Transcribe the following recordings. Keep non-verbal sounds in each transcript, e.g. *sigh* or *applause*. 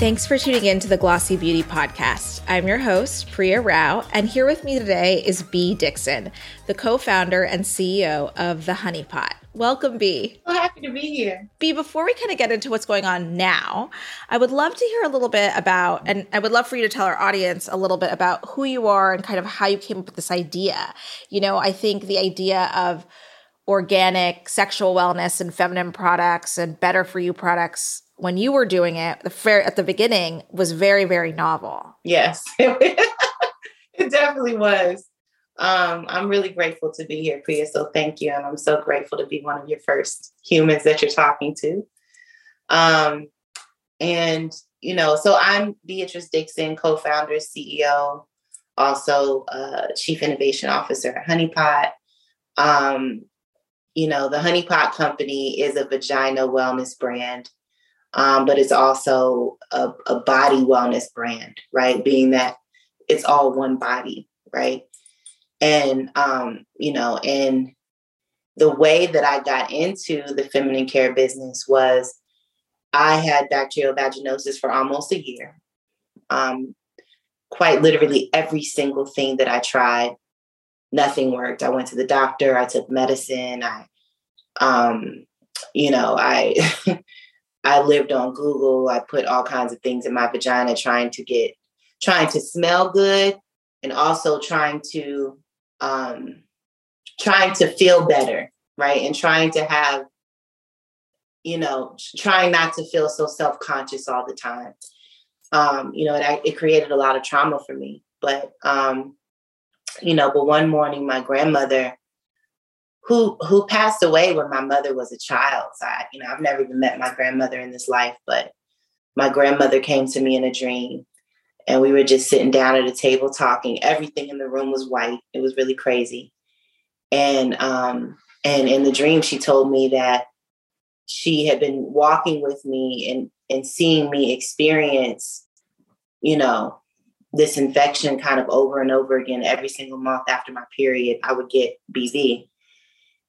Thanks for tuning in to the Glossy Beauty Podcast. I'm your host, Priya Rao, and here with me today is Bea. Dixon, the co founder and CEO of The Honey Pot. Welcome, Bea. So happy to be here. Bea, before we kind of get into what's going on now, I would love to hear a little bit about, and I would love for you to tell our audience a little bit about who you are and kind of how you came up with this idea. You know, I think the idea of organic sexual wellness and feminine products and better for you products when you were doing it the fair at the beginning was very very novel. Yes. *laughs* It definitely was. Um, i'm really grateful to be here priya so thank you and i'm so grateful to be one of your first humans that you're talking to. Um, and you know so i'm beatrice dixon co-founder ceo also uh, chief innovation officer at Honey Pot. Um, you know the Honey Pot company is a vagina wellness brand um, but it's also a, a body wellness brand, right? Being that it's all one body, right? And, um, you know, and the way that I got into the feminine care business was I had bacterial vaginosis for almost a year. Um, quite literally, every single thing that I tried, nothing worked. I went to the doctor, I took medicine, I, um, you know, I *laughs* I lived on Google. I put all kinds of things in my vagina trying to get, trying to smell good and also trying to, um, trying to feel better, right? And trying to have, you know, trying not to feel so self conscious all the time. Um, you know, it, it created a lot of trauma for me. But, um, you know, but one morning my grandmother who who passed away when my mother was a child. So I, you know, I've never even met my grandmother in this life, but my grandmother came to me in a dream and we were just sitting down at a table talking. Everything in the room was white. It was really crazy. And um and in the dream she told me that she had been walking with me and and seeing me experience, you know, this infection kind of over and over again every single month after my period, I would get BV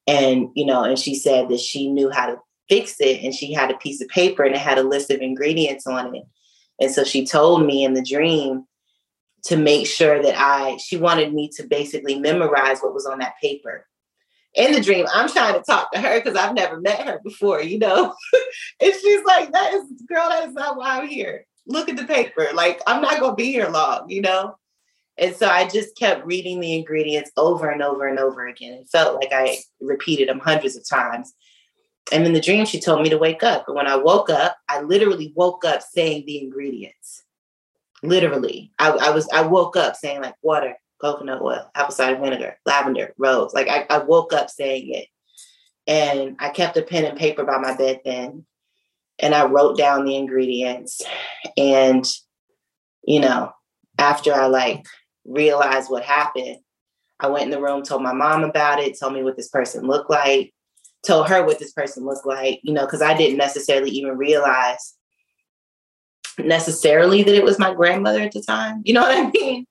and you know and she said that she knew how to fix it and she had a piece of paper and it had a list of ingredients on it. And so she told me in the dream to make sure that i she wanted me to basically memorize what was on that paper. In the dream i'm trying to talk to her because i've never met her before you know? *laughs* And she's like that is girl that is not why i'm here. Look at the paper. Like i'm not going to be here long you know and so I just kept reading the ingredients over and over and over again. It felt like I repeated them hundreds of times. And in the dream, she told me to wake up. And when I woke up, I literally woke up saying the ingredients. Literally. I, I was I woke up saying like water, coconut oil, apple cider vinegar, lavender, rose. Like I, I woke up saying it. And I kept a pen and paper by my bed then. And I wrote down the ingredients. And, you know, after I like realize what happened. I went in the room, told my mom about it, told me what this person looked like, told her what this person looked like, you know, because I didn't necessarily even realize necessarily that it was my grandmother at the time. You know what I mean?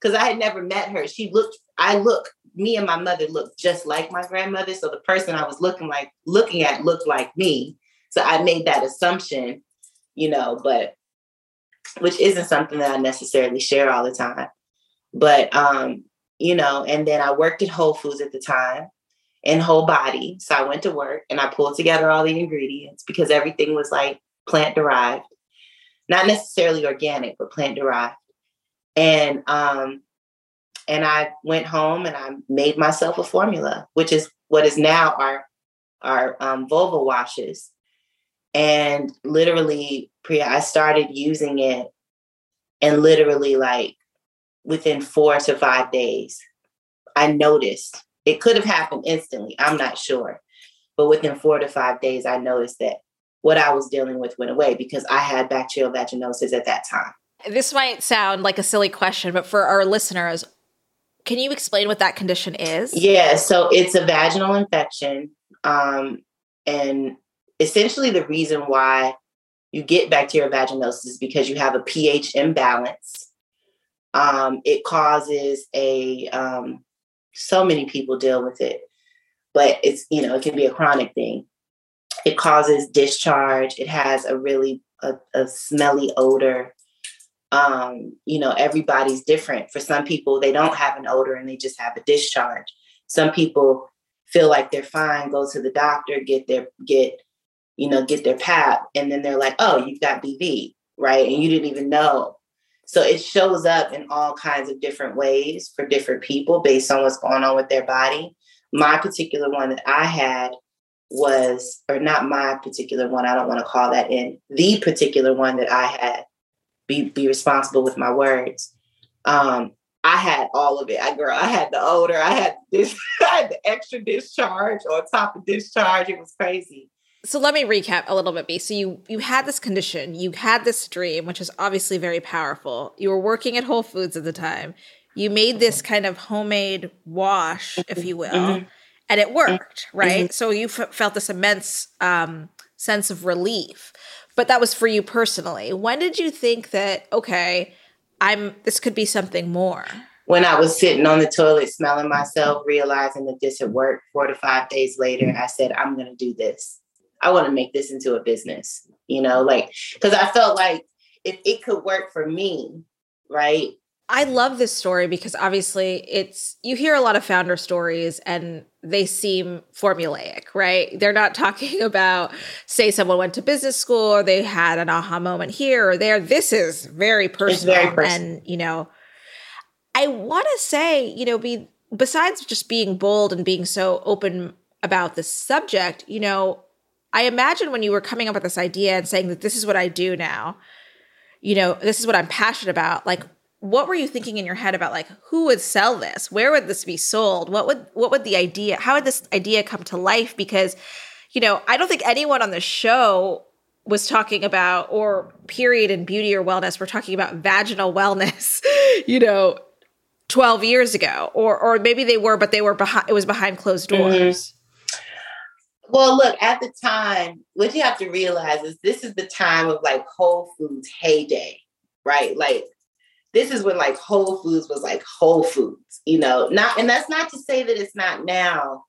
Because I had never met her. She looked, I look, me and my mother looked just like my grandmother. So the person I was looking like looking at looked like me. So I made that assumption, you know, but which isn't something that I necessarily share all the time. But um, you know, and then I worked at Whole Foods at the time in whole body. So I went to work and I pulled together all the ingredients because everything was like plant derived. Not necessarily organic, but plant derived. And um and I went home and I made myself a formula, which is what is now our our um, vulva washes. And literally, Priya, I started using it, and literally, like within four to five days. I noticed it could have happened instantly. I'm not sure. But within four to five days, I noticed that what I was dealing with went away because I had bacterial vaginosis at that time. This might sound like a silly question, but for our listeners, can you explain what that condition is? Yeah, so it's a vaginal infection. Um, and essentially, the reason why you get bacterial vaginosis is because you have a pH imbalance um, it causes a um, so many people deal with it, but it's you know it can be a chronic thing. It causes discharge. It has a really a, a smelly odor. Um, you know, everybody's different. For some people, they don't have an odor and they just have a discharge. Some people feel like they're fine, go to the doctor, get their get, you know, get their pap, and then they're like, oh, you've got BV, right? And you didn't even know. So it shows up in all kinds of different ways for different people based on what's going on with their body. My particular one that I had was, or not my particular one, I don't want to call that in, the particular one that I had, be, be responsible with my words. Um, I had all of it. I girl, I had the odor, I had this, *laughs* I had the extra discharge on top of discharge. It was crazy. So let me recap a little bit, Bea. So you you had this condition, you had this dream, which is obviously very powerful. You were working at Whole Foods at the time. You made this kind of homemade wash, if you will, mm-hmm. and it worked, right? Mm-hmm. So you f- felt this immense um, sense of relief, but that was for you personally. When did you think that okay, I'm this could be something more? When I was sitting on the toilet smelling myself, realizing that this had worked, four to five days later, I said, I'm going to do this. I want to make this into a business, you know, like, because I felt like if it could work for me, right? I love this story because obviously it's, you hear a lot of founder stories and they seem formulaic, right? They're not *laughs* talking about, say, someone went to business school or they had an aha moment here or there. This is very personal. Very personal. And, you know, I want to say, you know, be besides just being bold and being so open about the subject, you know, I imagine when you were coming up with this idea and saying that this is what I do now, you know, this is what I'm passionate about, like what were you thinking in your head about like who would sell this? Where would this be sold? What would what would the idea how would this idea come to life because you know, I don't think anyone on the show was talking about or period and beauty or wellness we're talking about vaginal wellness, *laughs* you know, 12 years ago or or maybe they were but they were behind it was behind closed mm-hmm. doors. Well, look, at the time, what you have to realize is this is the time of like Whole Foods heyday, right? Like this is when like Whole Foods was like Whole Foods, you know. Not and that's not to say that it's not now,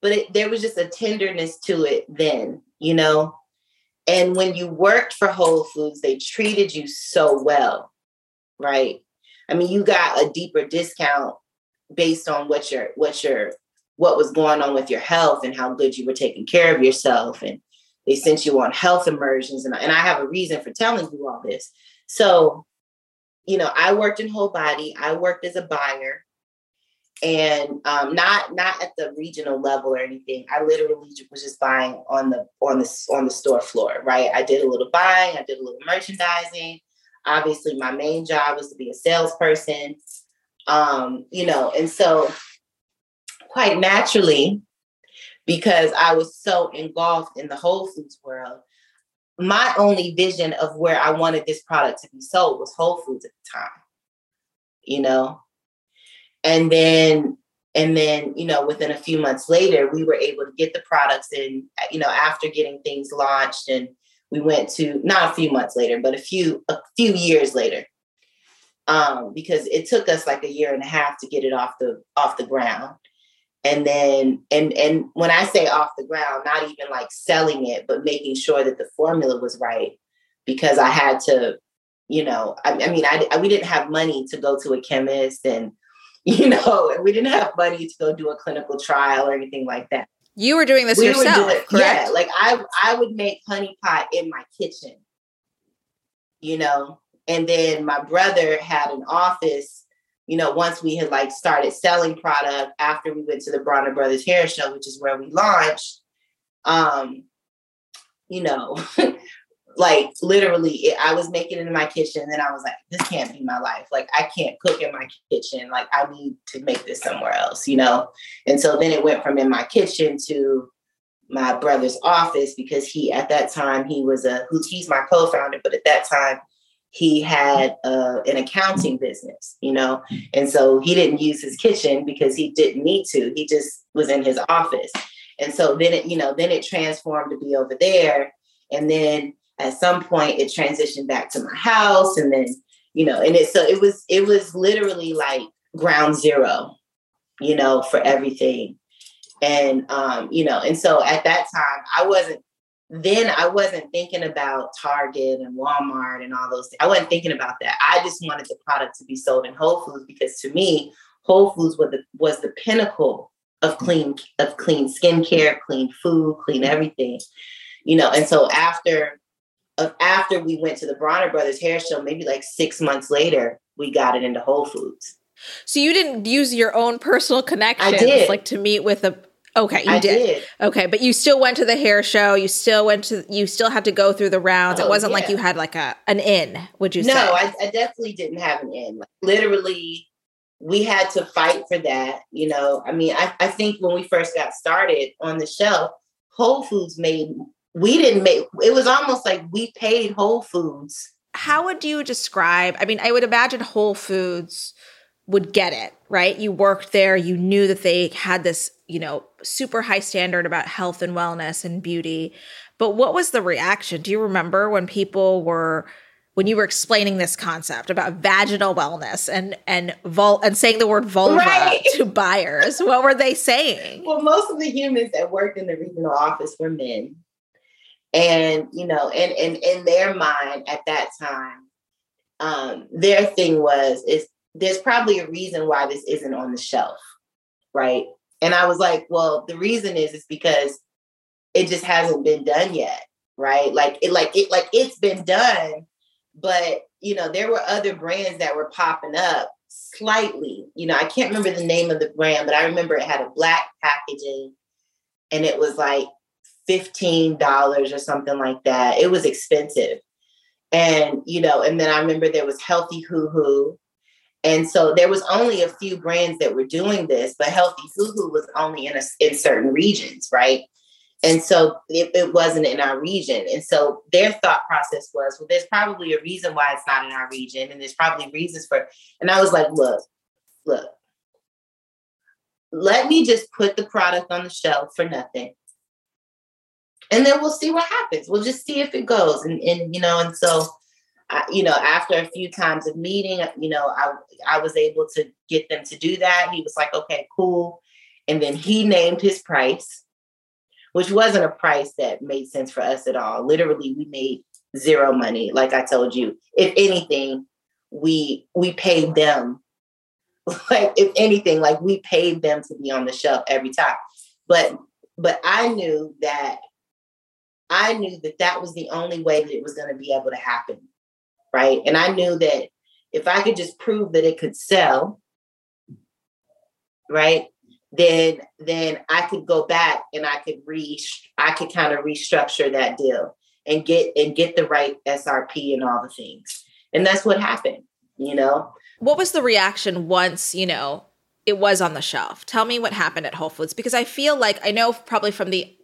but it, there was just a tenderness to it then, you know. And when you worked for Whole Foods, they treated you so well, right? I mean, you got a deeper discount based on what your what your what was going on with your health and how good you were taking care of yourself. And they sent you on health immersions. And, and I have a reason for telling you all this. So, you know, I worked in whole body, I worked as a buyer and um, not not at the regional level or anything. I literally was just buying on the on the on the store floor, right? I did a little buying, I did a little merchandising. Obviously, my main job was to be a salesperson, um, you know, and so quite naturally, because I was so engulfed in the Whole Foods world, my only vision of where I wanted this product to be sold was Whole Foods at the time, you know? And then, and then, you know, within a few months later, we were able to get the products in, you know, after getting things launched and we went to not a few months later, but a few, a few years later. Um, because it took us like a year and a half to get it off the off the ground and then and and when i say off the ground not even like selling it but making sure that the formula was right because i had to you know i, I mean I, I, we didn't have money to go to a chemist and *laughs* you know and we didn't have money to go do a clinical trial or anything like that. You were doing this we yourself it, yeah like i i would make honey pot in my kitchen you know? And then my brother had an office you know, once we had like started selling product after we went to the Bronner Brothers Hair Show, which is where we launched, um, you know, *laughs* like literally, it, I was making it in my kitchen. And then I was like, this can't be my life. Like, I can't cook in my kitchen. Like, I need to make this somewhere else, you know? And so then it went from in my kitchen to my brother's office because he, at that time, he was a, he's my co founder, but at that time, he had uh, an accounting business, you know, and so he didn't use his kitchen because he didn't need to. He just was in his office, and so then it, you know, then it transformed to be over there, and then at some point it transitioned back to my house, and then you know, and it so it was it was literally like ground zero, you know, for everything, and um, you know, and so at that time I wasn't then I wasn't thinking about Target and Walmart and all those. Things. I wasn't thinking about that. I just wanted the product to be sold in Whole Foods because to me, Whole Foods was the was the pinnacle of mm-hmm. clean of clean skincare, clean food, clean mm-hmm. everything. You know, and so after of after we went to the Bronner Brothers hair show, maybe like six months later, we got it into Whole Foods. So you didn't use your own personal connections, like to meet with a Okay, you I did. did. Okay, but you still went to the hair show. You still went to. You still had to go through the rounds. Oh, it wasn't like you had like a an in. Would you No, say? I, I definitely didn't have an in. Like, literally, we had to fight for that. You know, I mean, I, I think when we first got started on the shelf, Whole Foods made, we didn't make, it was almost like we paid Whole Foods. How would you describe? I mean, I would imagine Whole Foods would get it, right? You worked there. You knew that they had this, you know, super high standard about health and wellness and beauty. But what was the reaction? Do you remember when people were when you were explaining this concept about vaginal wellness and and vul- and saying the word vulva Right. to buyers? What were they saying? Well, most of the humans that worked in the regional office were men. And, you know, and, and in their mind at that time, um, their thing was, is there's probably a reason why this isn't on the shelf. Right. And I was like, well, the reason is, is because it just hasn't been done yet. Right. Like it, like it, like it's been done, but you know, there were other brands that were popping up slightly. You know, I can't remember the name of the brand, but I remember it had a black packaging and it was like $15 or something like that. It was expensive. And, you know, and then I remember there was Healthy Hoo Hoo. And so there was only a few brands that were doing this, but Healthy Hoo was only in a, in certain regions, right? And so it, it wasn't in our region. And so their thought process was, well, there's probably a reason why it's not in our region, and there's probably reasons for. And I was like, look, look, let me just put the product on the shelf for nothing. And then we'll see what happens. We'll just see if it goes. And, and you know, and so, You know, after a few times of meeting, you know, I, I was able to get them to do that. He was like, okay, cool. And then he named his price, which wasn't a price that made sense for us at all. Literally, we made zero money. Like I told you, if anything, we we paid them *laughs* like if anything like we paid them to be on the shelf every time but but i knew that i knew that that was the only way that it was going to be able to happen right? And i knew that if i could just prove that it could sell right? Then then i could go back and i could re i could kind of restructure that deal and get and get the right srp and all the things. And that's what happened you know? What was the reaction once, you know, it was on the shelf? Tell me what happened at Whole Foods because I feel like I know probably from the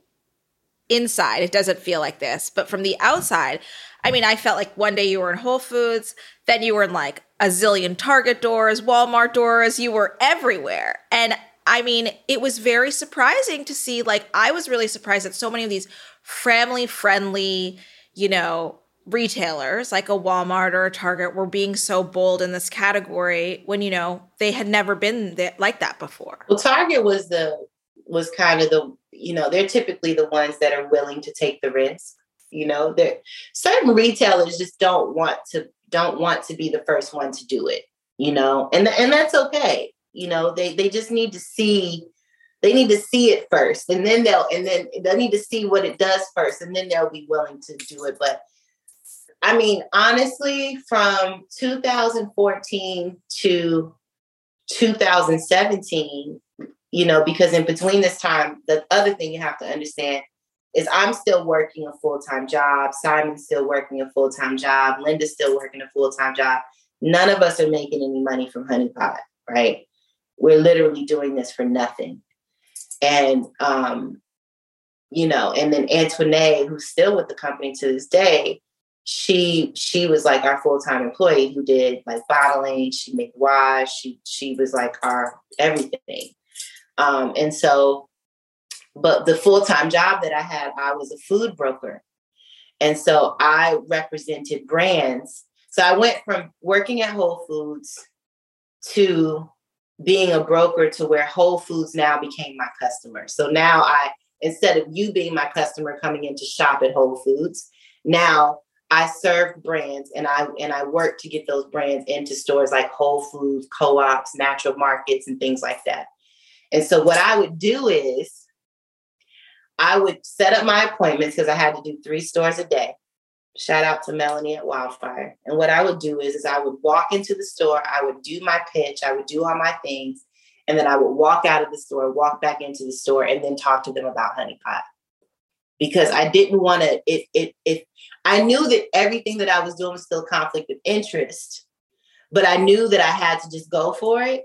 inside it doesn't feel like this, but from the outside, I mean, I felt like one day you were in Whole Foods, then you were in like a zillion Target doors, Walmart doors, you were everywhere. And I mean, it was very surprising to see like I was really surprised that so many of these family friendly, you know, retailers like a Walmart or a Target were being so bold in this category when you know they had never been like that before. Well, Target was the was kind of the you know they're typically the ones that are willing to take the risk. You know, there certain retailers just don't want to don't want to be the first one to do it. You know, and and that's okay. You know, they they just need to see they need to see it first, and then they'll and then they need to see what it does first, and then they'll be willing to do it. But I mean, honestly, from 2014 to 2017, you know, because in between this time, the other thing you have to understand is I'm still working a full time job. Simon's still working a full time job. Linda's still working a full time job. None of us are making any money from Honey Pot, right? We're literally doing this for nothing. And, um, you know, and then Antoinette, who's still with the company to this day, she she was like our full-time employee who did like bottling she made wash she she was like our everything um and so but the full-time job that i had i was a food broker. And so i represented brands. So i went from working at whole foods to being a broker to where whole foods now became my customer. So now i instead of you being my customer coming in to shop at Whole Foods, now I serve brands and I and I work to get those brands into stores like Whole Foods, co-ops, natural markets, and things like that. And so what I would do is I would set up my appointments because I had to do three stores a day. Shout out to Melanie at Wildfire. And what I would do is, is I would walk into the store, I would do my pitch, I would do all my things, and then I would walk out of the store, walk back into the store, and then talk to them about Honey Pot. Because I didn't want to, it, it, it, I knew that everything that I was doing was still conflict of interest, but I knew that I had to just go for it.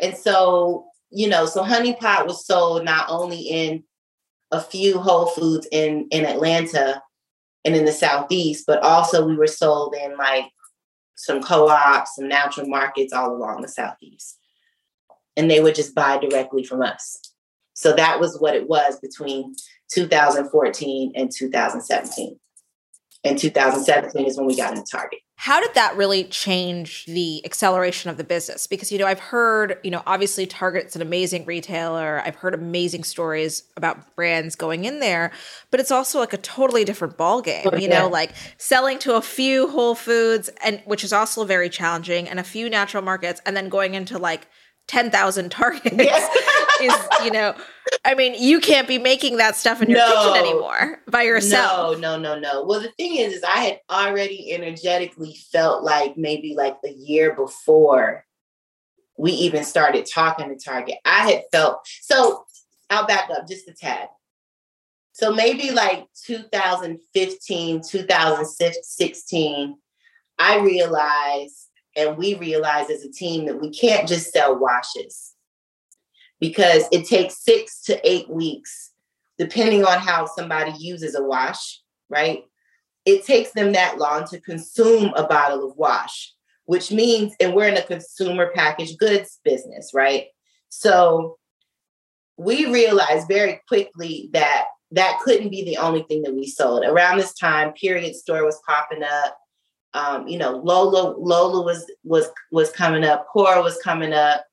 And so, you know, so Honey Pot was sold not only in a few Whole Foods in in Atlanta and in the Southeast, but also we were sold in like some co-ops, some natural markets all along the Southeast. And they would just buy directly from us. So that was what it was between 2014 and 2017. And 2017 is when we got into Target. How did that really change the acceleration of the business? Because, you know, I've heard, you know, obviously Target's an amazing retailer. I've heard amazing stories about brands going in there, but it's also like a totally different ballgame, oh, you yeah. know, like selling to a few Whole Foods and which is also very challenging and a few natural markets and then going into like 10,000 *laughs* targets is, you know, I mean, you can't be making that stuff in your no, kitchen anymore by yourself. No, no, no, no. Well, the thing is, is I had already energetically felt like maybe like the year before we even started talking to Target, I had felt so I'll back up just a tad. So maybe like 2015, 2016, I realized and we realized as a team that we can't just sell washes because it takes six to eight weeks, depending on how somebody uses a wash, right? It takes them that long to consume a bottle of wash, which means, and we're in a consumer packaged goods business, right? So we realized very quickly that that couldn't be the only thing that we sold. Around this time, period store was popping up um, you know, Lola Lola was was was coming up, Cora was coming up,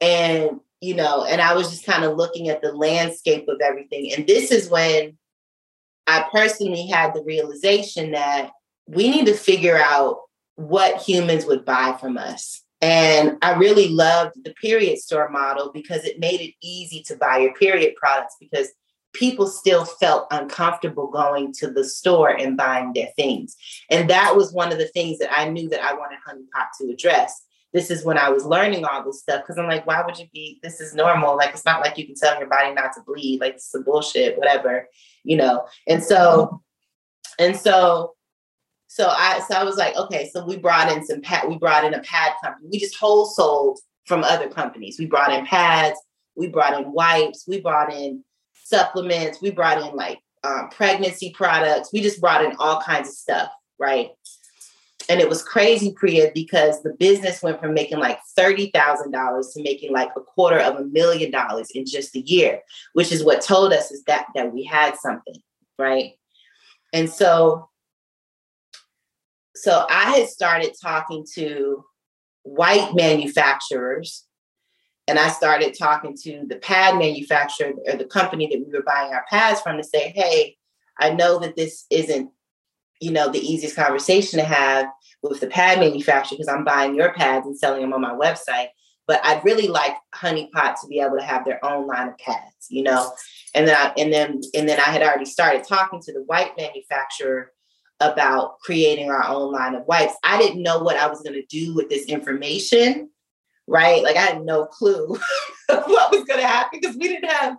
and you know, and I was just kind of looking at the landscape of everything. And this is when I personally had the realization that we need to figure out what humans would buy from us. And I really loved the period store model because it made it easy to buy your period products because people still felt uncomfortable going to the store and buying their things. And that was one of the things that I knew that I wanted Honey Pot to address. This is when I was learning all this stuff because I'm like, why would you be? This is normal. Like, it's not like you can tell your body not to bleed. Like, it's some bullshit, whatever, you know. And so, and so, so I, so I was like, okay. So we brought in some pad. We brought in a pad company. We just wholesaled from other companies. We brought in pads. We brought in wipes. We brought in supplements. We brought in like um, pregnancy products. We just brought in all kinds of stuff, right? And it was crazy, Priya, because the business went from making like $30,000 to making like a quarter of a million dollars in just a year, which is what told us is that that we had something, right? And so so I had started talking to white manufacturers and I started talking to the pad manufacturer or the company that we were buying our pads from to say, hey, I know that this isn't, you know, the easiest conversation to have with the pad manufacturer because I'm buying your pads and selling them on my website. But I'd really like Honey Pot to be able to have their own line of pads, you know. And then I, and then and then I had already started talking to the white manufacturer about creating our own line of wipes. I didn't know what I was going to do with this information right? Like I had no clue *laughs* what was going to happen because we didn't have,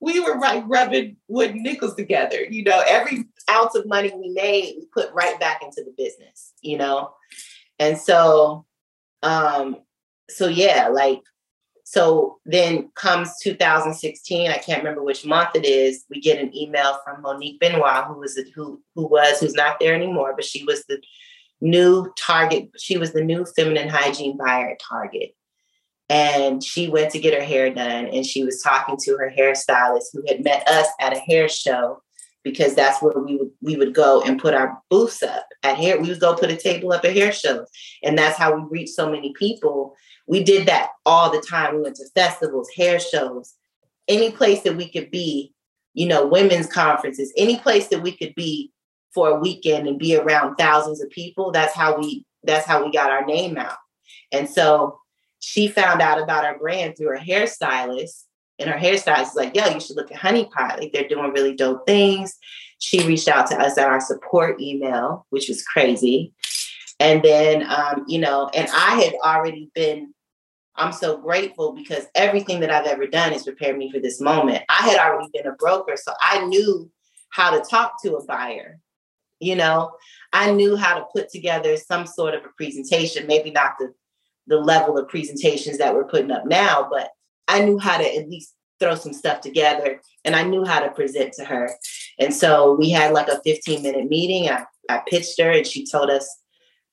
we were like rubbing wooden nickels together. You know, every ounce of money we made, we put right back into the business, you know? And so, um, so yeah, like, so then comes 2016. I can't remember which month it is. We get an email from Monique Benoit, who was who who was who's not there anymore, but she was the new Target. She was the new feminine hygiene buyer at Target, and she went to get her hair done and she was talking to her hairstylist who had met us at a hair show because that's where we would we would go and put our booths up at hair we would go put a table up at hair shows and that's how we reached so many people we did that all the time we went to festivals hair shows any place that we could be you know, women's conferences, any place that we could be for a weekend and be around thousands of people. That's how we that's how we got our name out. And so she found out about our brand through her hairstylist. And her hairstylist was like, yo, you should look at Honey Pot. Like they're doing really dope things. She reached out to us at our support email, which was crazy. And then, um, you know, and I had already been, I'm so grateful because everything that I've ever done has prepared me for this moment. I had already been a broker, so I knew how to talk to a buyer. You know, I knew how to put together some sort of a presentation, maybe not the the level of presentations that we're putting up now, but I knew how to at least throw some stuff together and I knew how to present to her. And so we had like a 15 minute meeting. I, I pitched her and she told us,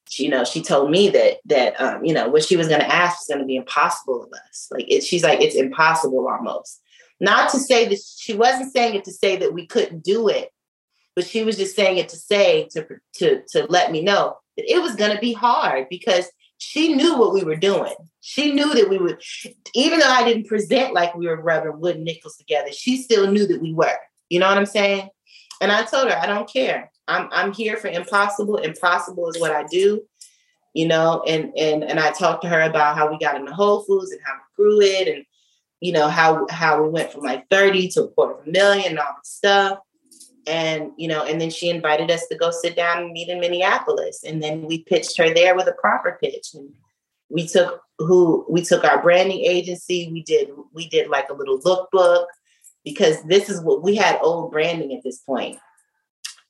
she, you know, she told me that, that, um, you know, what she was going to ask was going to be impossible of us. Like it, she's like, it's impossible almost. Not to say that she wasn't saying it to say that we couldn't do it, but she was just saying it to say, to, to, to let me know that it was going to be hard because she knew what we were doing. She knew that we would, even though I didn't present like we were rubbing wood nickels together, she still knew that we were. You know what I'm saying? And I told her, I don't care. I'm I'm here for impossible. Impossible is what I do. You know, and and and I talked to her about how we got into Whole Foods and how we grew it and you know how how we went from like 30 to a quarter of a million and all this stuff and you know and then she invited us to go sit down and meet in minneapolis. And then we pitched her there with a proper pitch. And we took who we took our branding agency. We did we did like a little lookbook because this is what we had old branding at this point.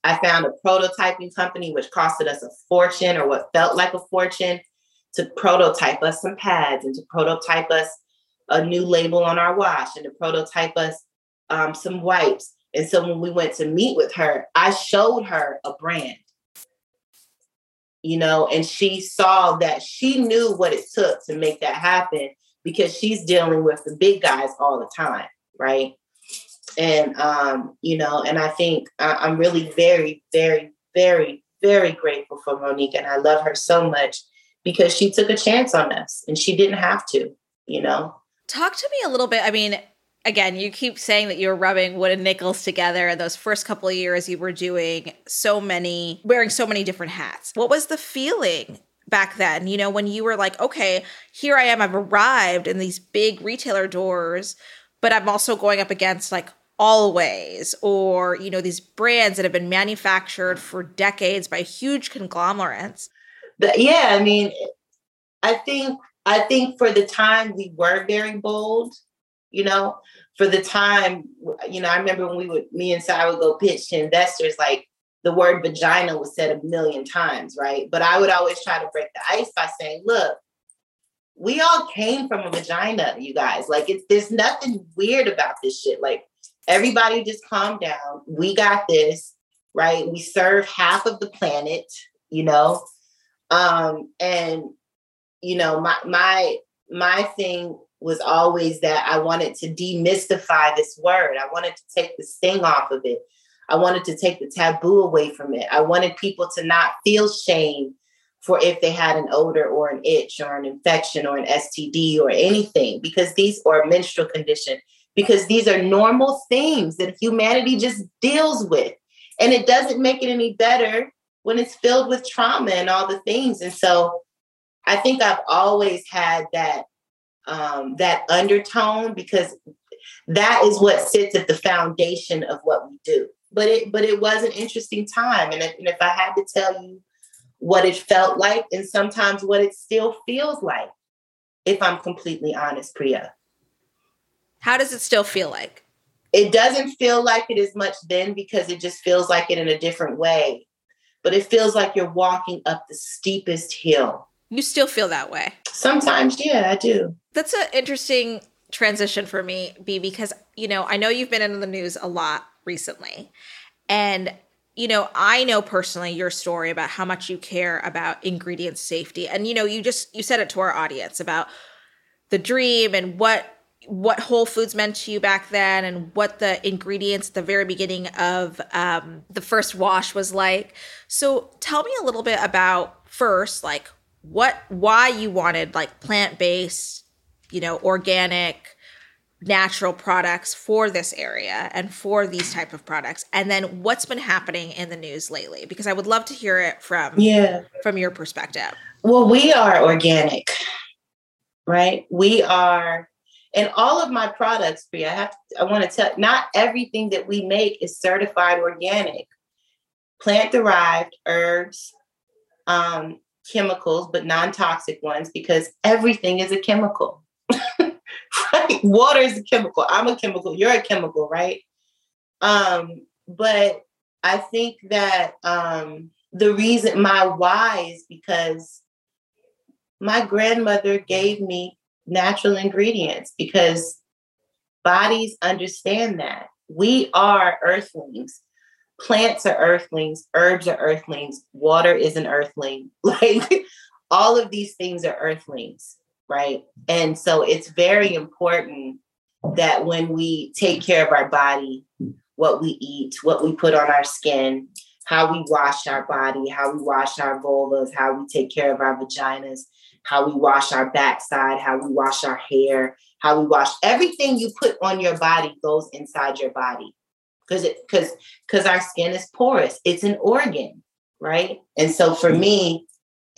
I found a prototyping company which costed us a fortune or what felt like a fortune to prototype us some pads and to prototype us a new label on our wash and to prototype us um, some wipes and so when we went to meet with her, I showed her a brand, you know, and she saw that she knew what it took to make that happen because she's dealing with the big guys all the time, right? And, um, you know, and I think I'm really very, very, very, very grateful for Monique. And I love her so much because she took a chance on us and she didn't have to, you know. Talk to me a little bit. I mean, again, you keep saying that you were rubbing wood and nickels together. And those first couple of years, you were doing so many, wearing so many different hats. What was the feeling back then? You know, when you were like, okay, here I am, I've arrived in these big retailer doors, but I'm also going up against like Always or, you know, these brands that have been manufactured for decades by huge conglomerates. But yeah, I mean, I think I think for the time we were very bold you know, for the time, you know, I remember when we would, me and Sai would go pitch to investors, like the word vagina was said a million times, right? But I would always try to break the ice by saying, look, we all came from a vagina, you guys. Like it's there's nothing weird about this shit. Like everybody just calm down. We got this, right? We serve half of the planet, you know. Um, and you know, my my my thing was always that I wanted to demystify this word. I wanted to take the sting off of it. I wanted to take the taboo away from it. I wanted people to not feel shame for if they had an odor or an itch or an infection or an STD or anything, because these or a menstrual condition, because these are normal things that humanity just deals with. And it doesn't make it any better when it's filled with trauma and all the things. And so I think I've always had that um, that undertone because that is what sits at the foundation of what we do. But it but it was an interesting time, and if, and if I had to tell you what it felt like, and sometimes what it still feels like, if I'm completely honest, Priya. How does it still feel like? It doesn't feel like it as much then because it just feels like it in a different way. But it feels like you're walking up the steepest hill. You still feel that way? Sometimes, yeah, I do. That's an interesting transition for me, Bea, because, you know, I know you've been in the news a lot recently. And, you know, I know personally your story about how much you care about ingredient safety. And, you know, you just, you said it to our audience about the dream and what what Whole Foods meant to you back then and what the ingredients at the very beginning of um, the first wash was like. So tell me a little bit about first, like what, why you wanted like plant based you know, organic, natural products for this area and for these type of products? And then what's been happening in the news lately? Because i would love to hear it from yeah. from your perspective. Well we are organic right? We are and all of my products i have to, i want to tell not everything that we make is certified organic. Plant derived herbs um, chemicals but non-toxic ones because everything is a chemical right? *laughs* Water is a chemical. I'm a chemical. You're a chemical, right? Um, but I think that um, the reason my why is because my grandmother gave me natural ingredients because bodies understand that we are earthlings. Plants are earthlings, herbs are earthlings, water is an earthling. *laughs* Like all of these things are earthlings right? And so it's very important that when we take care of our body, what we eat, what we put on our skin, how we wash our body, how we wash our vulvas, how we take care of our vaginas, how we wash our backside, how we wash our hair, how we wash everything you put on your body goes inside your body. Because it because because our skin is porous. It's an organ, right? And so for me,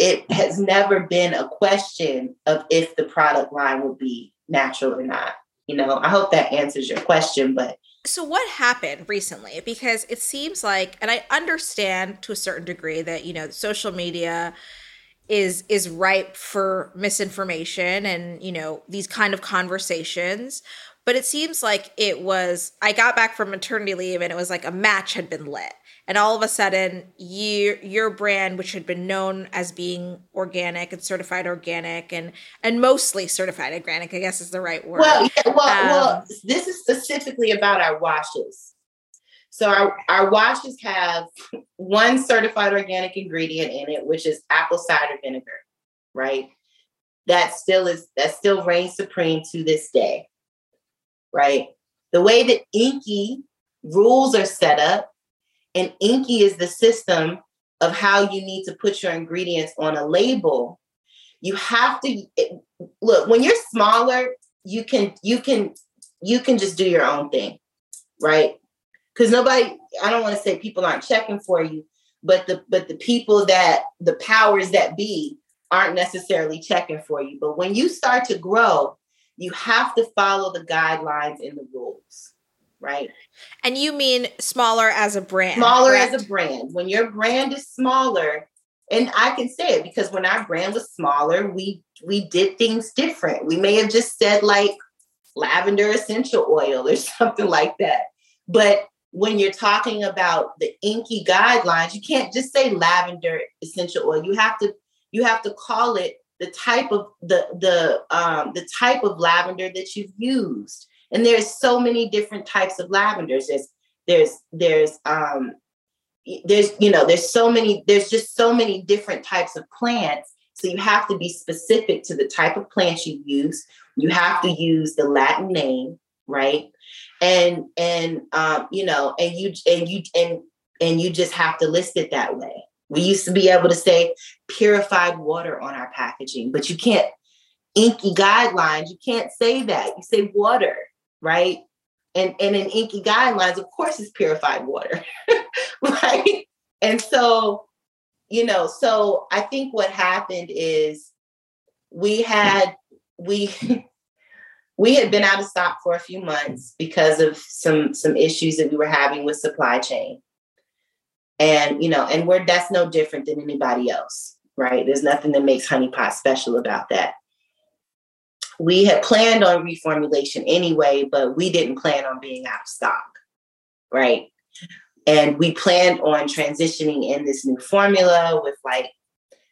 it has never been a question of if the product line will be natural or not. You know, I hope that answers your question, but so what happened recently because it seems like and I understand to a certain degree that you know social media is is ripe for misinformation and you know these kind of conversations but it seems like it was I got back from maternity leave and it was like a match had been lit. And all of a sudden your your brand which had been known as being organic and certified organic and and mostly certified organic i guess is the right word. Well yeah, well, um, well this is specifically about our washes. So our, our washes have one certified organic ingredient in it which is apple cider vinegar right? That still is that still reigns supreme to this day right the way that INCI rules are set up and INCI is the system of how you need to put your ingredients on a label. You have to look when you're smaller, you can you can you can just do your own thing, right? Because nobody, I don't want to say people aren't checking for you, but the but the people that the powers that be aren't necessarily checking for you. But when you start to grow, you have to follow the guidelines and the rules right? And you mean smaller as a brand? Smaller correct? as a brand. When your brand is smaller, and I can say it because when our brand was smaller, we we did things different. We may have just said like lavender essential oil or *laughs* something like that. But when you're talking about the INCI guidelines, you can't just say lavender essential oil. You have to you have to call it the type of the the um, the type of lavender that you've used. And there's so many different types of lavenders. There's there's there's um there's you know there's so many there's just so many different types of plants. So you have to be specific to the type of plants you use. You have to use the latin name right? And and um you know and you and you and and you just have to list it that way we used to be able to say purified water on our packaging but you can't INCI guidelines you can't say that you say water right? And, and in INCI guidelines, of course, it's purified water, *laughs* right? And so, you know, so I think what happened is we had, we, *laughs* we had been out of stock for a few months because of some some issues that we were having with supply chain and you know and we're that's no different than anybody else right there's nothing that makes honey pot special about that we had planned on reformulation anyway, but we didn't plan on being out of stock, right? And we planned on transitioning in this new formula with like,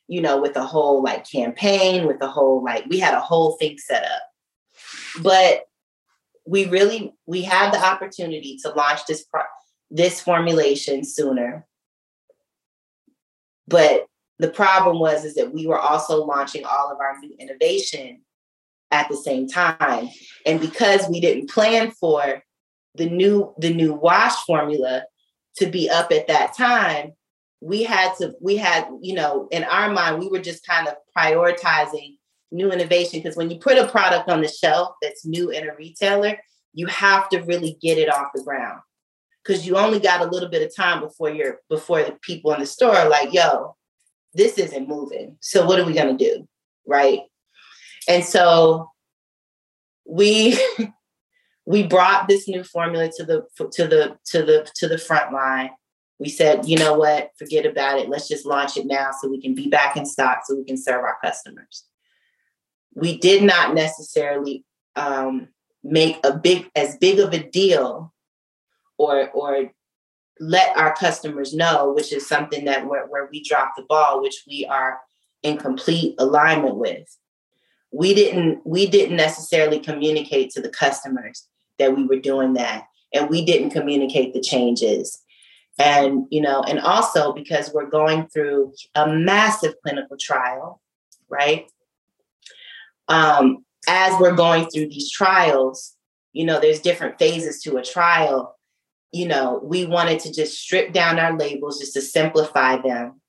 you know, with a whole like campaign, with a whole like, we had a whole thing set up. But we really we had the opportunity to launch this pro- this formulation sooner. But the problem was is that we were also launching all of our new innovation at the same time. And because we didn't plan for the new the new wash formula to be up at that time, we had to we had, you know, in our mind we were just kind of prioritizing new innovation because when you put a product on the shelf that's new in a retailer, you have to really get it off the ground because you only got a little bit of time before you're before the people in the store are like, yo, this isn't moving. So what are we gonna do? Right. And so we *laughs* we brought this new formula to the to the to the to the front line. We said, you know what, forget about it. Let's just launch it now so we can be back in stock so we can serve our customers. We did not necessarily um, make a big as big of a deal or or let our customers know, which is something that where, where we dropped the ball, which we are in complete alignment with. We didn't we didn't necessarily communicate to the customers that we were doing that, and we didn't communicate the changes. And you know, and also because we're going through a massive clinical trial, right? Um, as we're going through these trials, you know, there's different phases to a trial you know, we wanted to just strip down our labels just to simplify them.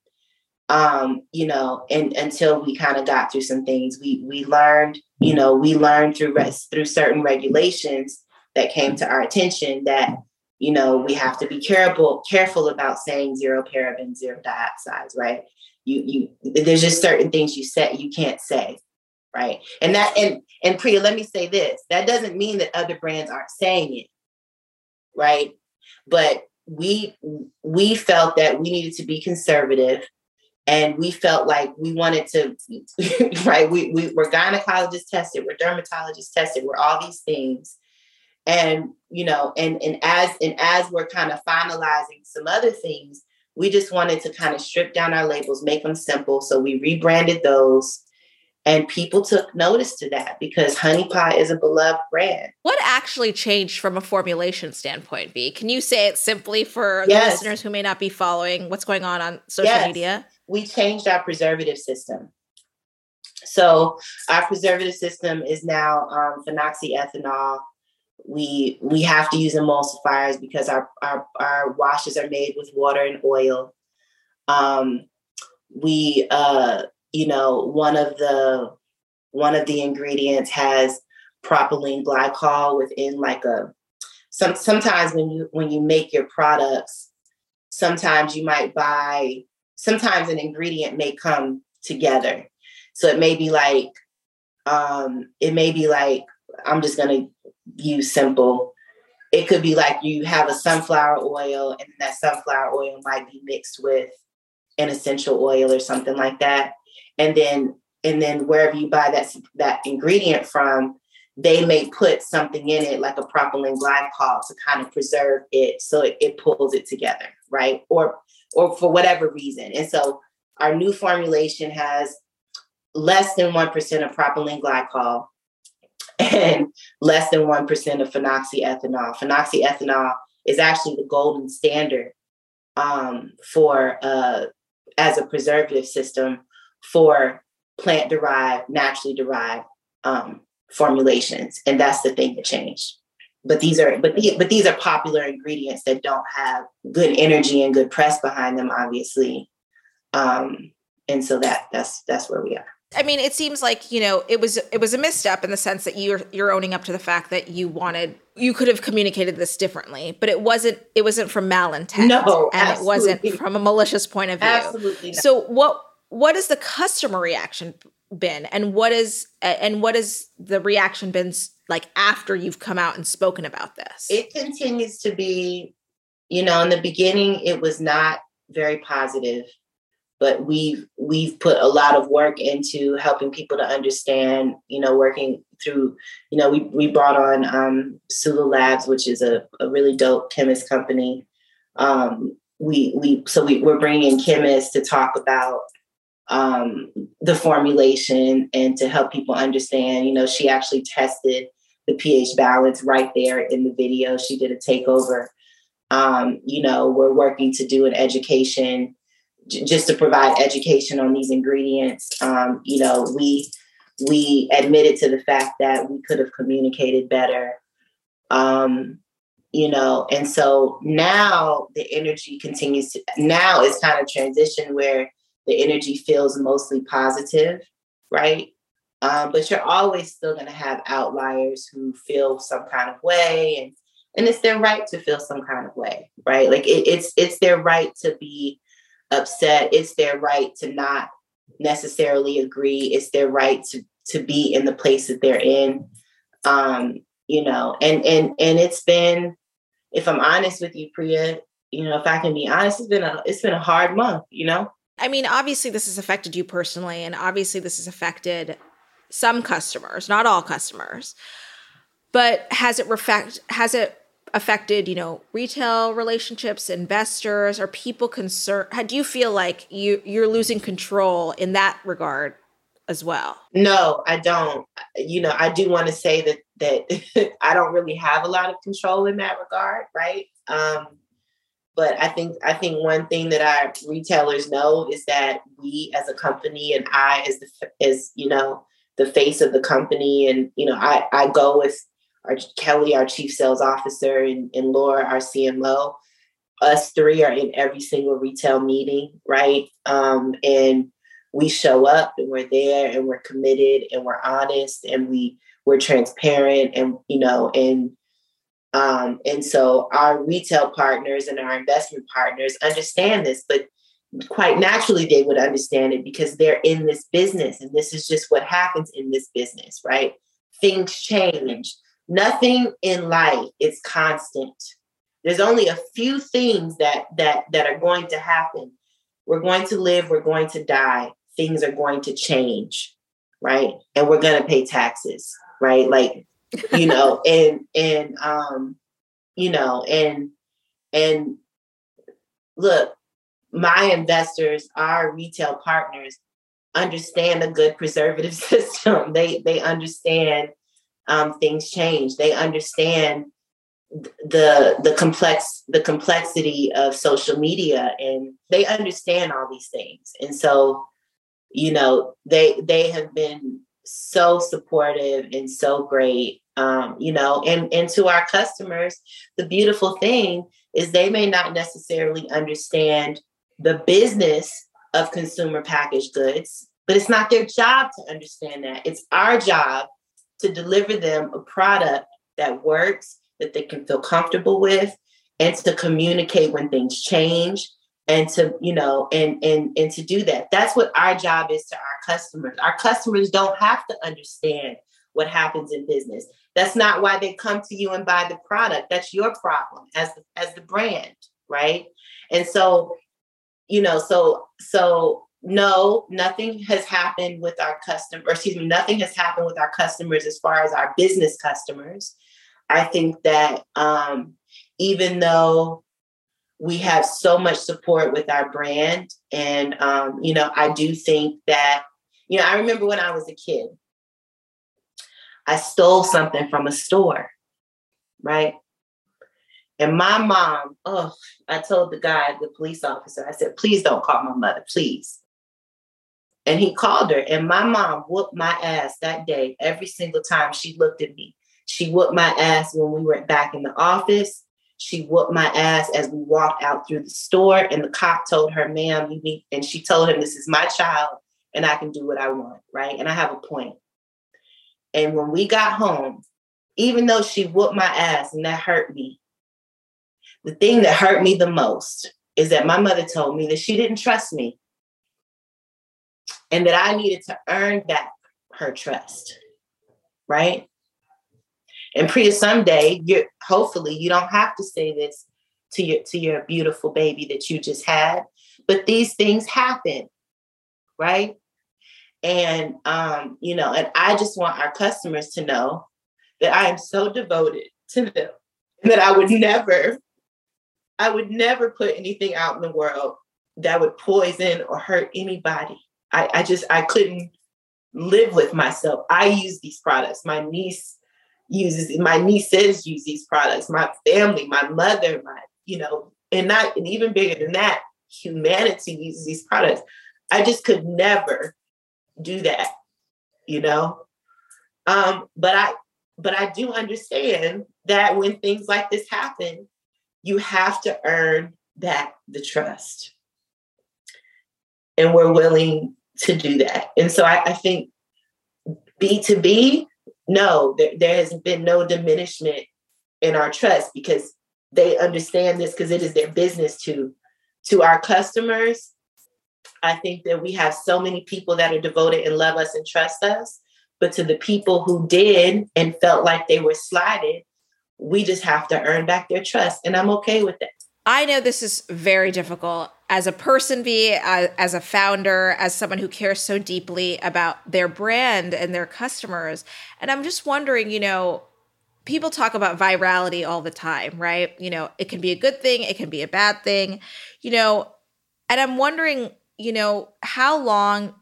Um, you know, and until we kind of got through some things, we we learned, you know, we learned through res- through certain regulations that came to our attention that you know we have to be careful careful about saying zero paraben, zero dioxides, right? You you there's just certain things you said you can't say, right? And that and and Priya, let me say this: that doesn't mean that other brands aren't saying it, right? But we we felt that we needed to be conservative and we felt like we wanted to *laughs* right we, we we're gynecologists tested we're dermatologists tested we're all these things. And you know and and as and as we're kind of finalizing some other things we just wanted to kind of strip down our labels make them simple. So we rebranded those and people took notice to that because Honey Pot is a beloved brand. What actually changed from a formulation standpoint, Bea? Can you say it simply for yes. the listeners who may not be following what's going on on social yes. media? We changed our preservative system. So our preservative system is now um, phenoxyethanol. We we have to use emulsifiers because our, our, our washes are made with water and oil. Um, we uh, you know, one of the one of the ingredients has propylene glycol within like a some sometimes when you when you make your products, sometimes you might buy sometimes an ingredient may come together. So it may be like um it may be like I'm just gonna use simple. It could be like you have a sunflower oil and that sunflower oil might be mixed with an essential oil or something like that and then and then wherever you buy that that ingredient from they may put something in it like a propylene glycol to kind of preserve it so it, it pulls it together right? Or or for whatever reason. And so our new formulation has less than 1% of propylene glycol and less than 1% of phenoxyethanol. Phenoxyethanol is actually the golden standard um, for uh, as a preservative system for plant derived, naturally derived um, formulations, and that's the thing that changed. But these are but the, but these are popular ingredients that don't have good energy and good press behind them, obviously. Um, and so that that's that's where we are. I mean, it seems like you know it was it was a misstep in the sense that you're you're owning up to the fact that you wanted you could have communicated this differently, but it wasn't it wasn't from malintent, no, and absolutely. it wasn't from a malicious point of view. Absolutely. Not. So what what has the customer reaction been? And what is and what has the reaction been like after you've come out and spoken about this? It continues to be you know in the beginning it was not very positive but we've we've put a lot of work into helping people to understand you know working through you know we, we brought on um, sulu labs which is a, a really dope chemist company. Um, we we so we, we're bringing in chemists to talk about um, the formulation and to help people understand. You know, she actually tested the pH balance right there in the video. She did a takeover. Um, you know, we're working to do an education j- just to provide education on these ingredients. Um, you know, we we admitted to the fact that we could have communicated better. Um, you know, and so now the energy continues to now it's kind of transition where the energy feels mostly positive, right? Um, but you're always still going to have outliers who feel some kind of way, and and it's their right to feel some kind of way, right? Like it, it's it's their right to be upset. It's their right to not necessarily agree. It's their right to to be in the place that they're in. Um, you know, and and and it's been, if I'm honest with you, Priya, you know, if I can be honest, it's been a it's been a hard month, you know. I mean, obviously this has affected you personally, and obviously this has affected some customers, not all customers. But has it reflect has it affected, you know, retail relationships, investors, are people concerned? How do you feel like you you're losing control in that regard as well? No, I don't. You know, I do want to say that that *laughs* I don't really have a lot of control in that regard, right? Um, but I think I think one thing that our retailers know is that we as a company and I as the as you know the face of the company and you know I I go with our Kelly our chief sales officer and, and Laura our CMO us three are in every single retail meeting right? Um, and we show up and we're there and we're committed and we're honest and we we're transparent and you know and um, and so our retail partners and our investment partners understand this, but quite naturally they would understand it because they're in this business and this is just what happens in this business, right? Things change. Nothing in life is constant. There's only a few things that that that are going to happen. We're going to live, we're going to die. Things are going to change, right? And we're going to pay taxes, right? Like you know, and and um, you know, and and look, my investors, our retail partners, understand a good preservative *laughs* system. They they understand um, things change. They understand the the complex the complexity of social media, and they understand all these things. And so, you know, they they have been so supportive and so great um, you know and and to our customers the beautiful thing is they may not necessarily understand the business of consumer packaged goods but it's not their job to understand that. It's our job to deliver them a product that works that they can feel comfortable with and to communicate when things change and to you know and and and to do that. That's what our job is to our customers. Our customers don't have to understand what happens in business. That's not why they come to you and buy the product. That's your problem as the, as the brand right? And so you know so so no nothing has happened with our customer or excuse me nothing has happened with our customers as far as our business customers. I think that um even though we have so much support with our brand. And, um, you know, I do think that, you know, I remember when I was a kid, I stole something from a store, right? And my mom, oh, I told the guy, the police officer, I said, please don't call my mother, please. And he called her, and my mom whooped my ass that day every single time she looked at me. She whooped my ass when we were back in the office. She whooped my ass as we walked out through the store, and the cop told her, ma'am, you need, and she told him, this is my child, and I can do what I want, right? And I have a point. And when we got home, even though she whooped my ass and that hurt me, the thing that hurt me the most is that my mother told me that she didn't trust me and that I needed to earn back her trust, right? And Priya, someday you hopefully you don't have to say this to your to your beautiful baby that you just had, but these things happen, right? And um, you know, and I just want our customers to know that I am so devoted to them that I would never, I would never put anything out in the world that would poison or hurt anybody. I, I just I couldn't live with myself. I use these products. My niece uses my nieces use these products, my family, my mother, my, you know, and not and even bigger than that, humanity uses these products. I just could never do that, you know. Um, but I but I do understand that when things like this happen, you have to earn back the trust. And we're willing to do that. And so I, I think B2B, no, there, there has been no diminishment in our trust because they understand this because it is their business to to our customers. I think that we have so many people that are devoted and love us and trust us but to the people who did and felt like they were slighted we just have to earn back their trust and i'm okay with that. I know this is very difficult as a person, Bea as a founder, as someone who cares so deeply about their brand and their customers. And I'm just wondering, you know, people talk about virality all the time, right? You know, it can be a good thing, it can be a bad thing, you know, and I'm wondering, you know, how long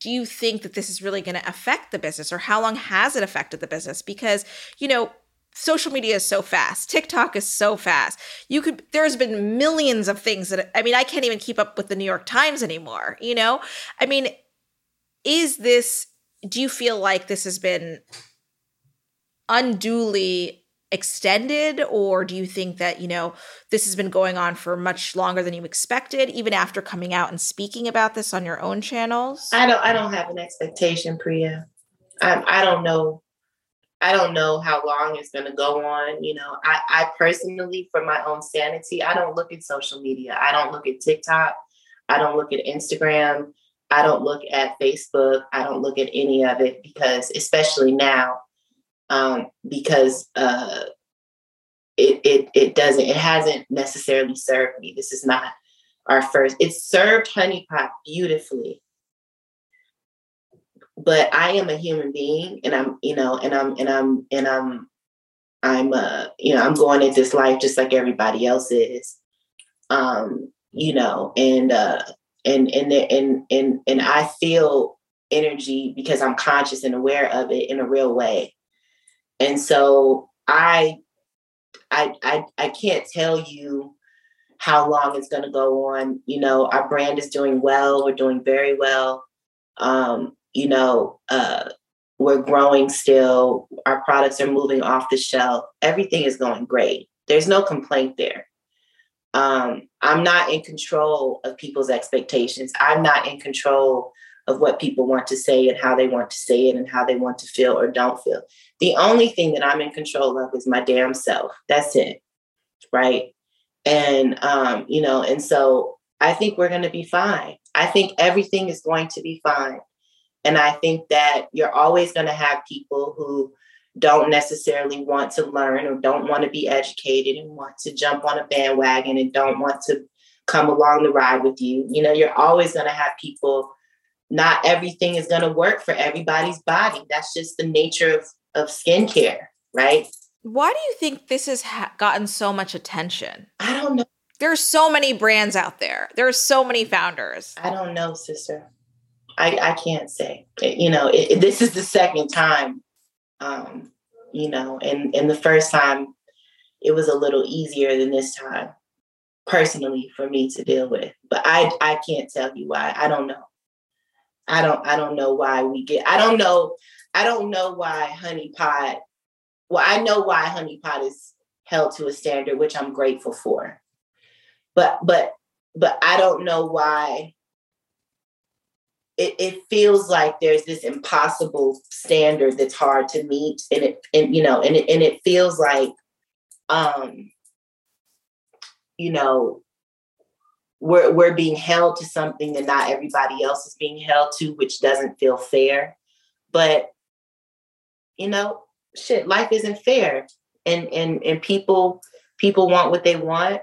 do you think that this is really going to affect the business or how long has it affected the business? Because, you know, social media is so fast. TikTok is so fast. You could there's been millions of things that I mean, I can't even keep up with the New York Times anymore, you know? I mean, is this do you feel like this has been unduly extended or do you think that you know this has been going on for much longer than you expected even after coming out and speaking about this on your own channels i don't i don't have an expectation priya i, I don't know i don't know how long it's going to go on you know I, I personally for my own sanity i don't look at social media i don't look at tiktok i don't look at instagram i don't look at facebook i don't look at any of it because especially now um, because uh, it, it it doesn't it hasn't necessarily served me. This is not our first. It served Honey Pot beautifully, but I am a human being, and I'm you know, and I'm and I'm and I'm I'm uh you know I'm going into this life just like everybody else is, um you know, and uh and and and and and I feel energy because I'm conscious and aware of it in a real way and so I I I, I can't tell you how long it's going to go on. You know, our brand is doing well. We're doing very well. Um, you know, uh, we're growing still. Our products are moving off the shelf. Everything is going great. There's no complaint there. Um, I'm not in control of people's expectations. I'm not in control of what people want to say and how they want to say it and how they want to feel or don't feel. The only thing that I'm in control of is my damn self. That's it. Right. And, um, you know, and so I think we're going to be fine. I think everything is going to be fine. And I think that you're always going to have people who don't necessarily want to learn or don't want to be educated and want to jump on a bandwagon and don't want to come along the ride with you. You know, you're always going to have people not everything is going to work for everybody's body. That's just the nature of, of skincare, right? Why do you think this has ha- gotten so much attention? I don't know. There's so many brands out there. There are so many founders. I don't know, sister. I, I can't say. You know, it, this is the second time, um, you know, and, and the first time it was a little easier than this time, personally, for me to deal with. But I, I can't tell you why. I don't know. I don't I don't know why we get I don't know I don't know why Honey Pot well I know why Honey Pot is held to a standard which I'm grateful for. But but but I don't know why it, it feels like there's this impossible standard that's hard to meet and it and you know and it, and it feels like um you know we're we're being held to something that not everybody else is being held to, which doesn't feel fair. But you know, shit, life isn't fair. And and and people people want what they want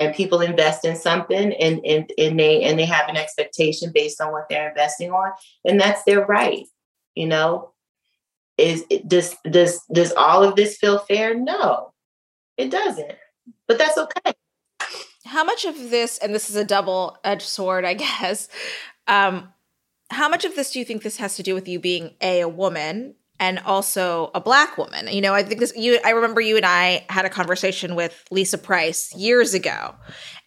and people invest in something and and, and they and they have an expectation based on what they're investing on and that's their right you know? Is does does does all of this feel fair? No it doesn't but that's okay. How much of this, and this is a double edged sword, I *laughs* guess, um, how much of this do you think this has to do with you being a, a woman and also a black woman? You know, I think this, you, I remember you and I had a conversation with Lisa Price years ago,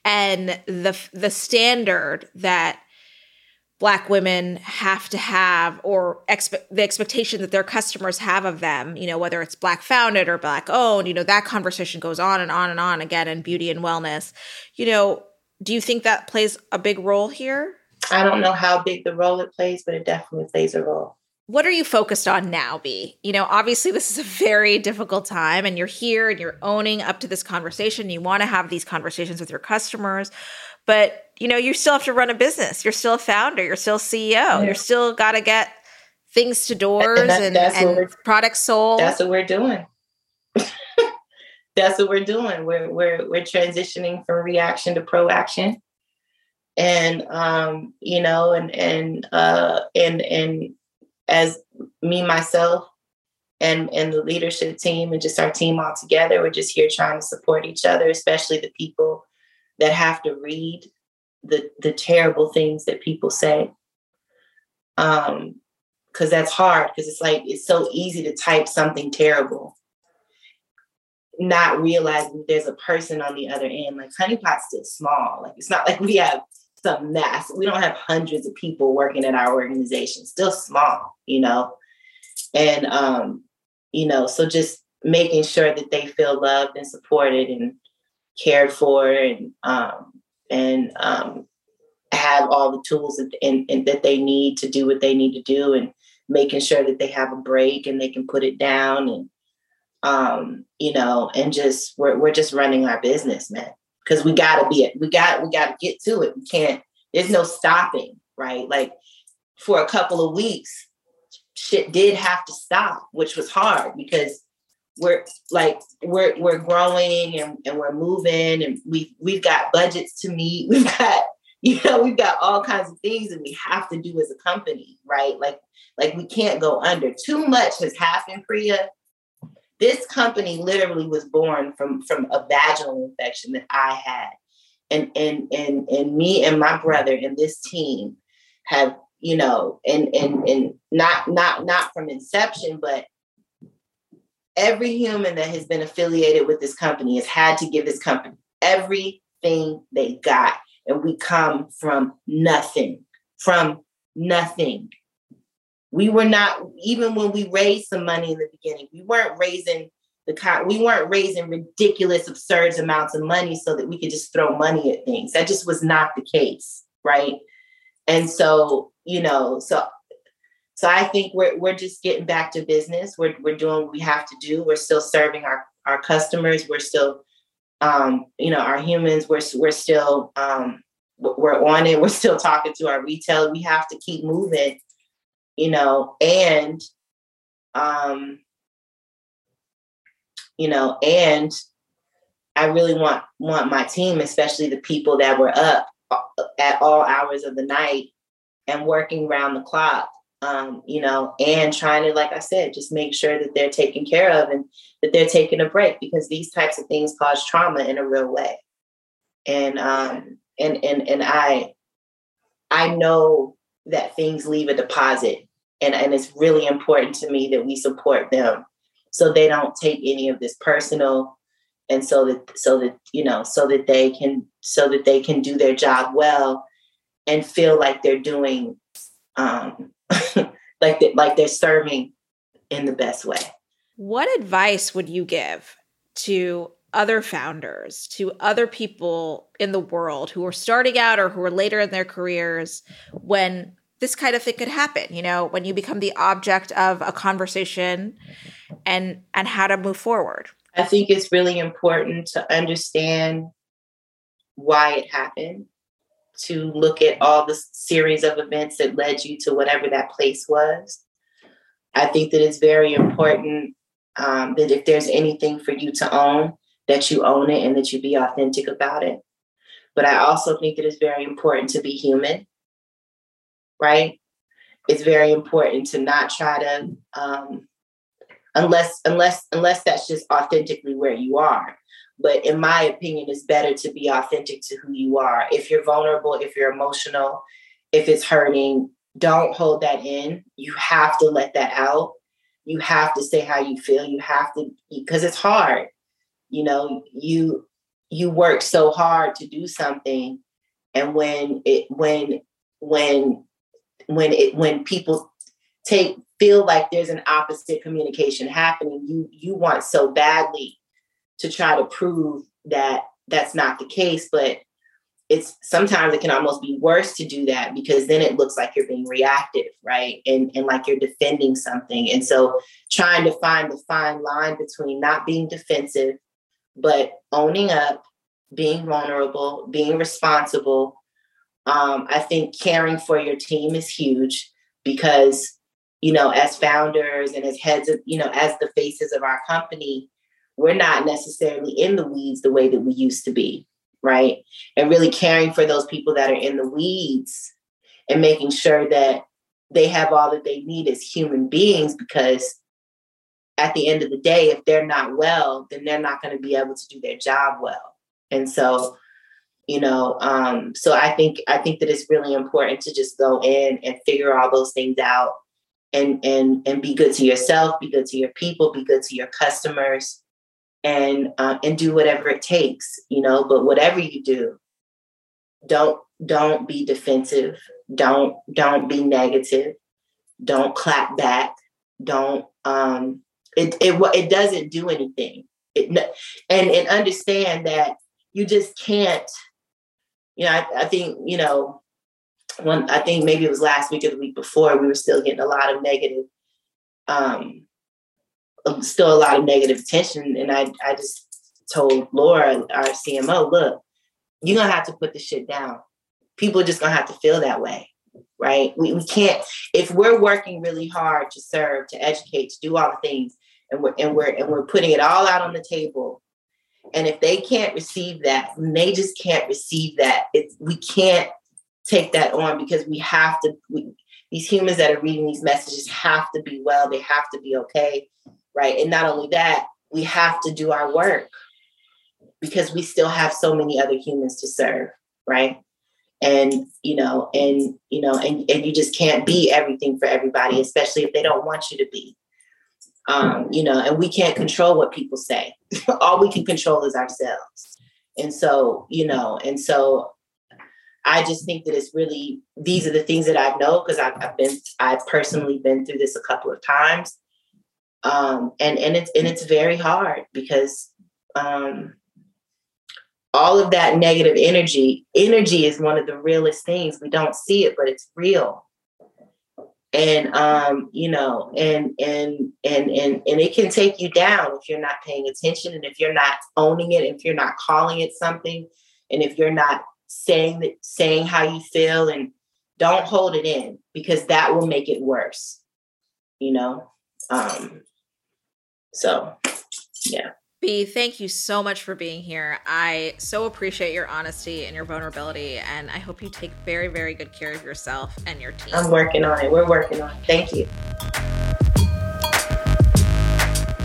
and the, the standard that black women have to have or expe- the expectation that their customers have of them you know whether it's black founded or black owned you know that conversation goes on and on and on again in beauty and wellness. You know do you think that plays a big role here? I don't know how big the role it plays but it definitely plays a role what are you focused on now, Bea? You know, obviously this is a very difficult time and you're here and you're owning up to this conversation. You want to have these conversations with your customers, but you know, you still have to run a business. You're still a founder, you're still CEO. Yeah. You're still got to get things to doors and, that, and, and products sold. That's what we're doing. *laughs* that's what we're doing. We're we're we're transitioning from reaction to proaction. And um, you know, and and uh and and as me myself and and the leadership team and just our team all together we're just here trying to support each other especially the people that have to read the the terrible things that people say. Um because that's hard because it's like it's so easy to type something terrible not realizing there's a person on the other end. Like Honey Pot's still small. Like it's not like we have some mess. We don't have hundreds of people working at our organization, still small, you know. And um, you know, so just making sure that they feel loved and supported and cared for and um and um have all the tools and, and, and that they need to do what they need to do and making sure that they have a break and they can put it down and um you know and just we're, we're just running our business man because we gotta be it. We got we gotta get to it. We can't. There's no stopping, right? Like for a couple of weeks, shit did have to stop, which was hard because we're like we're we're growing and, and we're moving and we we've got budgets to meet. *laughs* We've got you know we've got all kinds of things that we have to do as a company, right? Like like we can't go under. Too much has happened, Priya, this company literally was born from from a vaginal infection that I had. And and and and me and my brother and this team have, you know, and and and not not not from inception, but every human that has been affiliated with this company has had to give this company everything they got. And we come from nothing, from nothing we were not even when we raised some money in the beginning we weren't raising the kind we weren't raising ridiculous absurd amounts of money so that we could just throw money at things. That just was not the case right? And so you know so so i think we're, we're just getting back to business. We're, we're doing what we have to do. We're still serving our our customers. We're still um you know our humans. We're, we're still um we're on it. We're still talking to our retail. We have to keep moving you know, and um, you know, and I really want want my team, especially the people that were up uh, at all hours of the night and working around the clock, um, you know, and trying to, like I said, just make sure that they're taken care of and that they're taking a break because these types of things cause trauma in a real way. And um, and and and I I know that things leave a deposit. And, and it's really important to me that we support them so they don't take any of this personal and so that so that you know so that they can so that they can do their job well and feel like they're doing um *laughs* like that like they're serving in the best way. What advice would you give to other founders to other people in the world who are starting out or who are later in their careers when this kind of thing could happen you know when you become the object of a conversation and and how to move forward. I think it's really important to understand why it happened to look at all the series of events that led you to whatever that place was. I think that it's very important um, that if there's anything for you to own that you own it and that you be authentic about it but i also think that it's very important to be human right? It's very important to not try to, um, unless unless unless that's just authentically where you are. But in my opinion, it's better to be authentic to who you are. If you're vulnerable, if you're emotional, if it's hurting, don't hold that in. You have to let that out. You have to say how you feel. You have to because it's hard. You know, you you work so hard to do something and when it when when when it when people take feel like there's an opposite communication happening you you want so badly to try to prove that that's not the case but it's sometimes it can almost be worse to do that because then it looks like you're being reactive, right? And and like you're defending something. And so trying to find the fine line between not being defensive, but owning up, being vulnerable, being responsible. Um, I think caring for your team is huge because, you know, as founders and as heads of, you know, as the faces of our company, we're not necessarily in the weeds the way that we used to be right? And really caring for those people that are in the weeds and making sure that they have all that they need as human beings because at the end of the day, if they're not well, then they're not going to be able to do their job well. And so, you know, um, so I think I think that it's really important to just go in and figure all those things out and and and be good to yourself, be good to your people, be good to your customers, and uh, and do whatever it takes you know but whatever you do don't don't be defensive. Don't don't be negative. Don't clap back. Don't um it it it doesn't do anything it, and and understand that you just can't you know I, I think you know when i think maybe it was last week or the week before we were still getting a lot of negative um still a lot of negative attention. And I, I just told Laura, our CMO, look, you're gonna have to put the shit down. People are just gonna have to feel that way, right? We, we can't if we're working really hard to serve, to educate, to do all the things, and we're and we're and we're putting it all out on the table. And if they can't receive that, they just can't receive that. It's we can't take that on because we have to. We, these humans that are reading these messages have to be well. They have to be okay right? And not only that, we have to do our work because we still have so many other humans to serve, right? And you know, and you know, and and you just can't be everything for everybody, especially if they don't want you to be. Um, you know, and we can't control what people say. *laughs* All we can control is ourselves. And so, you know, and so I just think that it's really these are the things that I know because I've, I've been I've personally been through this a couple of times um, and and it's and it's very hard because um, all of that negative energy energy is one of the realest things we don't see it but it's real and um, you know and and and and and it can take you down if you're not paying attention and if you're not owning it if you're not calling it something and if you're not saying that saying how you feel and don't hold it in because that will make it worse you know um so, yeah. Bea, thank you so much for being here. I so appreciate your honesty and your vulnerability, and I hope you take very, very good care of yourself and your team. I'm working on it. We're working on it. Thank you.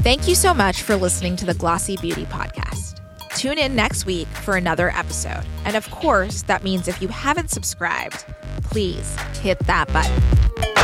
Thank you so much for listening to the Glossy Beauty Podcast. Tune in next week for another episode. And of course, that means if you haven't subscribed, please hit that button.